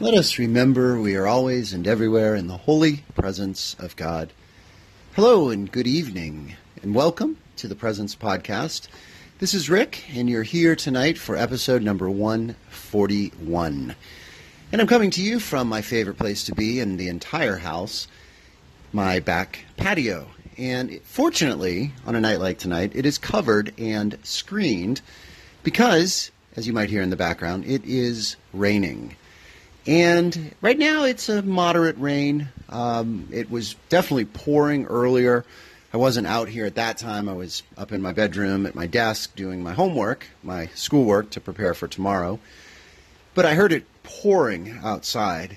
Let us remember we are always and everywhere in the holy presence of God. Hello and good evening, and welcome to the Presence Podcast. This is Rick, and you're here tonight for episode number 141. And I'm coming to you from my favorite place to be in the entire house, my back patio. And fortunately, on a night like tonight, it is covered and screened because, as you might hear in the background, it is raining. And right now it's a moderate rain. Um, it was definitely pouring earlier. I wasn't out here at that time. I was up in my bedroom at my desk doing my homework, my schoolwork to prepare for tomorrow. But I heard it pouring outside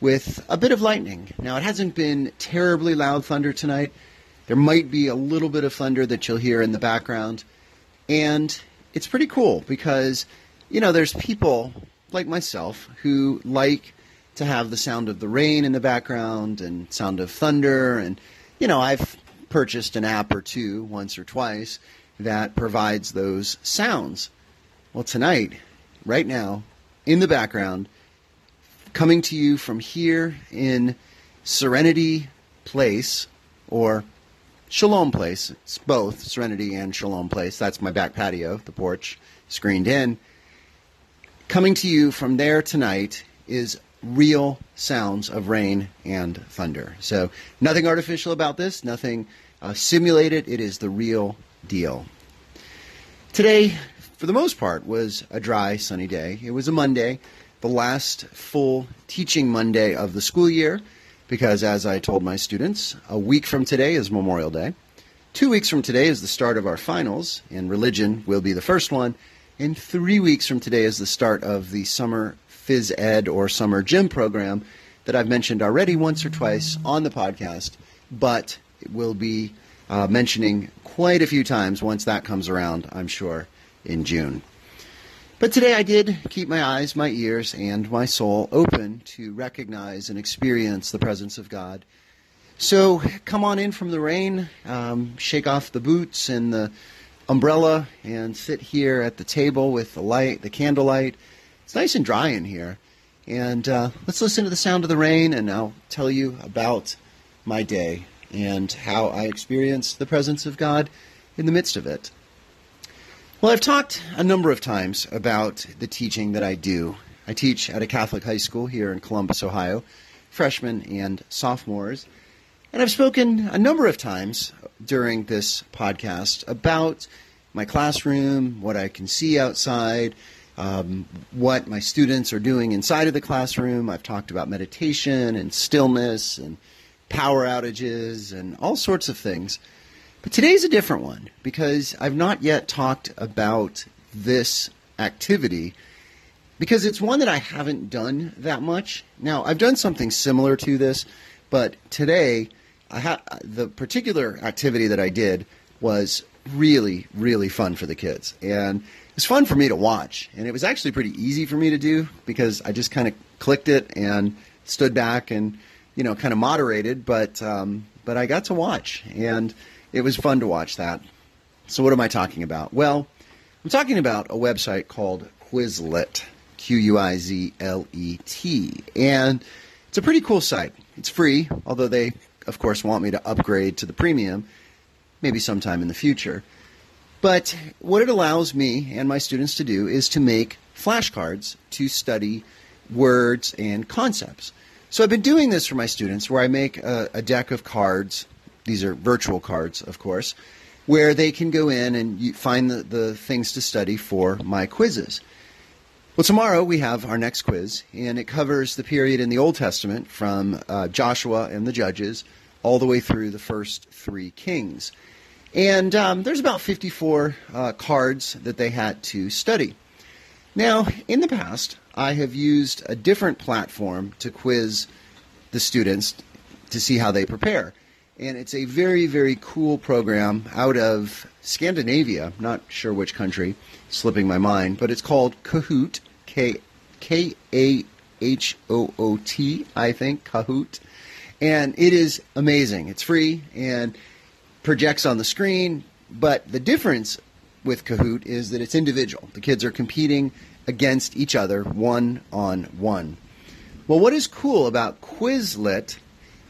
with a bit of lightning. Now, it hasn't been terribly loud thunder tonight. There might be a little bit of thunder that you'll hear in the background. And it's pretty cool because, you know, there's people like myself, who like to have the sound of the rain in the background and sound of thunder. And, you know, I've purchased an app or two once or twice that provides those sounds. Well, tonight, right now, in the background, coming to you from here in Serenity Place or Shalom Place. It's both Serenity and Shalom Place. That's my back patio, the porch screened in. Coming to you from there tonight is real sounds of rain and thunder. So, nothing artificial about this, nothing uh, simulated. It is the real deal. Today, for the most part, was a dry, sunny day. It was a Monday, the last full teaching Monday of the school year, because as I told my students, a week from today is Memorial Day. Two weeks from today is the start of our finals, and religion will be the first one. And three weeks from today is the start of the summer phys ed or summer gym program that I've mentioned already once or twice on the podcast, but will be uh, mentioning quite a few times once that comes around, I'm sure, in June. But today I did keep my eyes, my ears, and my soul open to recognize and experience the presence of God. So come on in from the rain, um, shake off the boots and the umbrella and sit here at the table with the light, the candlelight. It's nice and dry in here. And uh, let's listen to the sound of the rain, and I'll tell you about my day and how I experienced the presence of God in the midst of it. Well, I've talked a number of times about the teaching that I do. I teach at a Catholic high school here in Columbus, Ohio, freshmen and sophomores. And I've spoken a number of times during this podcast about my classroom, what I can see outside, um, what my students are doing inside of the classroom. I've talked about meditation and stillness and power outages and all sorts of things. But today's a different one because I've not yet talked about this activity because it's one that I haven't done that much. Now, I've done something similar to this, but today I the particular activity that I did was really, really fun for the kids. And it was fun for me to watch. And it was actually pretty easy for me to do because I just kind of clicked it and stood back and, you know, kind of moderated. But, um, but I got to watch. And it was fun to watch that. So, what am I talking about? Well, I'm talking about a website called Quizlet, Q U I Z L E T. And it's a pretty cool site. It's free, although they of course, want me to upgrade to the premium, maybe sometime in the future. But what it allows me and my students to do is to make flashcards to study words and concepts. So I've been doing this for my students where I make a, a deck of cards. These are virtual cards, of course, where they can go in and find the, the things to study for my quizzes. Well, tomorrow we have our next quiz, and it covers the period in the Old Testament from uh, Joshua and the Judges all the way through the first three kings. And um, there's about 54 uh, cards that they had to study. Now, in the past, I have used a different platform to quiz the students to see how they prepare. And it's a very, very cool program out of Scandinavia, not sure which country, slipping my mind, but it's called Kahoot, K K A H O O T, I think, Kahoot. And it is amazing. It's free and projects on the screen, but the difference with Kahoot is that it's individual. The kids are competing against each other one on one. Well, what is cool about Quizlet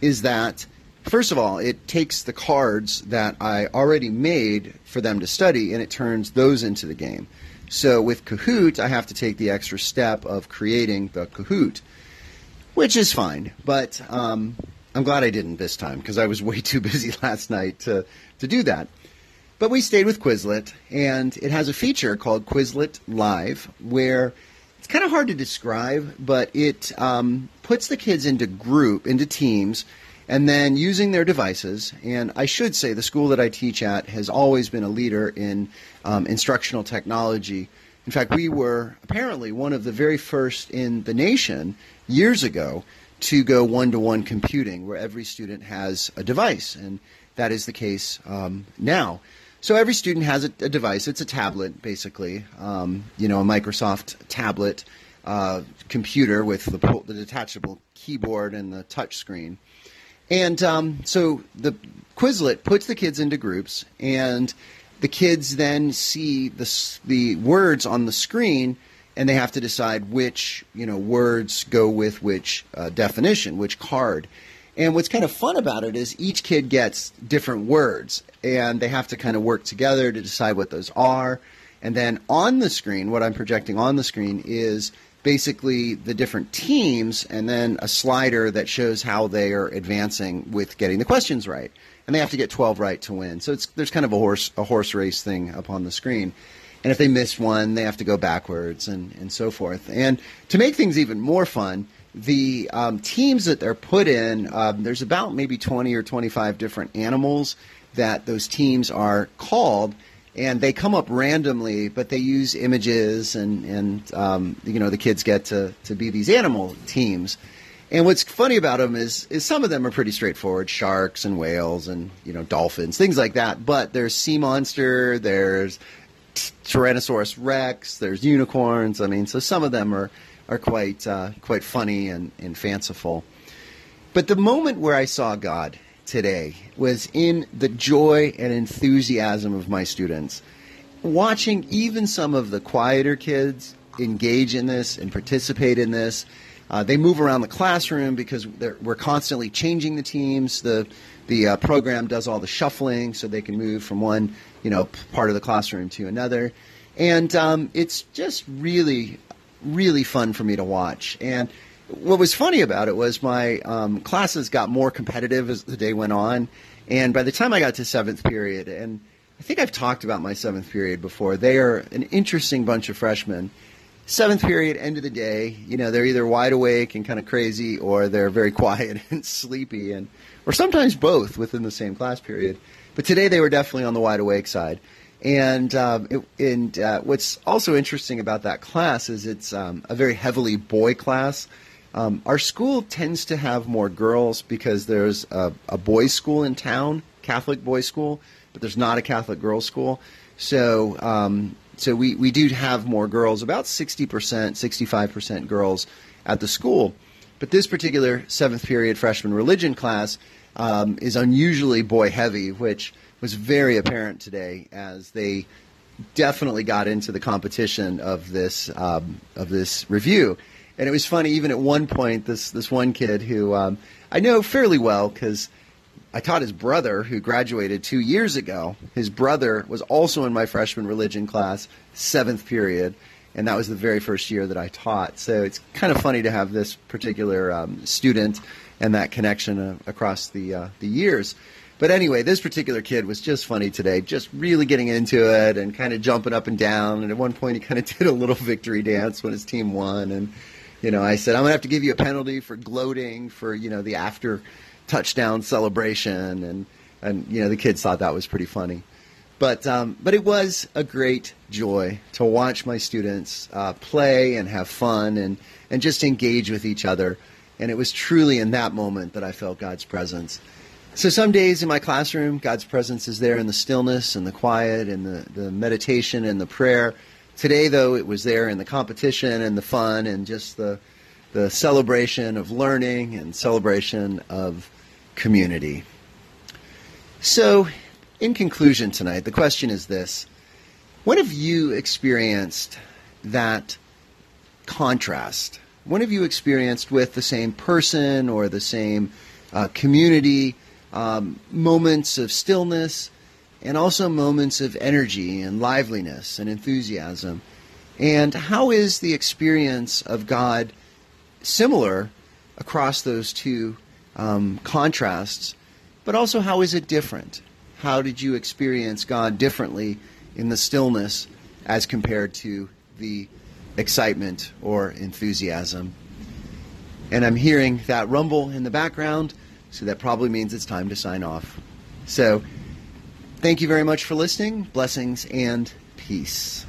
is that, first of all, it takes the cards that I already made for them to study and it turns those into the game. So with Kahoot, I have to take the extra step of creating the Kahoot, which is fine. But um, I'm glad I didn't this time because I was way too busy last night to, to do that. But we stayed with Quizlet, and it has a feature called Quizlet Live where it's kind of hard to describe, but it um, puts the kids into group, into teams, and then using their devices. And I should say the school that I teach at has always been a leader in um, instructional technology. In fact, we were apparently one of the very first in the nation years ago to go one to one computing, where every student has a device. And that is the case um, now. So every student has a, a device. It's a tablet, basically. Um, you know, a Microsoft tablet uh, computer with the, the, detachable keyboard and the touch screen. And um, so the Quizlet puts the kids into groups, and the kids then see the the words on the screen, and they have to decide which you know words go with which uh, definition, which card. And what's kind of fun about it is each kid gets different words, and they have to kind of work together to decide what those are. And then on the screen, what I'm projecting on the screen is basically the different teams, and then a slider that shows how they are advancing with getting the questions right. And they have to get 12 right to win. So there's kind of a horse a horse race thing up on the screen. And if they miss one, they have to go backwards and, and so forth. And to make things even more fun, the um, teams that they're put in, um, there's about maybe 20 or 25 different animals that those teams are called, and they come up randomly, but they use images, and, and um, you know the kids get to, to be these animal teams. And what's funny about them is, is some of them are pretty straightforward: sharks and whales, and you know dolphins, things like that. But there's sea monster, there's Tyrannosaurus Rex, there's unicorns. I mean, so some of them are are quite uh, quite funny and, and fanciful. But the moment where I saw God today was in the joy and enthusiasm of my students. Watching even some of the quieter kids engage in this and participate in this. Uh, they move around the classroom because we're constantly changing the teams. The the uh, program does all the shuffling so they can move from one you know part of the classroom to another, and um, it's just really really fun for me to watch. And what was funny about it was my um, classes got more competitive as the day went on. And by the time I got to seventh period, and I think I've talked about my seventh period before, they are an interesting bunch of freshmen. Seventh period, end of the day, you know, they're either wide awake and kind of crazy, or they're very quiet and sleepy, and or sometimes both within the same class period. But today they were definitely on the wide awake side. And, um, it, and uh, what's also interesting about that class is it's um, a very heavily boy class. Um, our school tends to have more girls because there's a, a boys' school in town, Catholic boys' school, but there's not a Catholic girls' school. So, um, so we, we do have more girls, about 60%, 65% girls at the school. But this particular seventh period freshman religion class um, is unusually boy heavy, which was very apparent today as they definitely got into the competition of this um, of this review. And it was funny, even at one point, this this one kid who um, I know fairly well because I taught his brother who graduated two years ago. His brother was also in my freshman religion class, seventh period, and that was the very first year that I taught. So it's kind of funny to have this particular um, student and that connection uh, across the uh, the years. But anyway, this particular kid was just funny today, just really getting into it and kind of jumping up and down. And at one point, he kind of did a little victory dance when his team won. And, you know, I said, I'm going to have to give you a penalty for gloating for, you know, the after touchdown celebration. And, and you know, the kids thought that was pretty funny. But, um, but it was a great joy to watch my students uh, play and have fun and, and just engage with each other. And it was truly in that moment that I felt God's presence. So some days in my classroom, God's presence is there in the stillness and the quiet and the, the meditation and the prayer. Today, though, it was there in the competition and the fun and just the, the celebration of learning and celebration of community. So, in conclusion tonight, the question is this When have you experienced that contrast one have you experienced with the same person or the same uh, community um, moments of stillness and also moments of energy and liveliness and enthusiasm. And how is the experience of God similar across those two um, contrasts? But also, how is it different? How did you experience God differently in the stillness as compared to the excitement or enthusiasm? And I'm hearing that rumble in the background, so that probably means it's time to sign off. So, thank you very much for listening. Blessings and peace.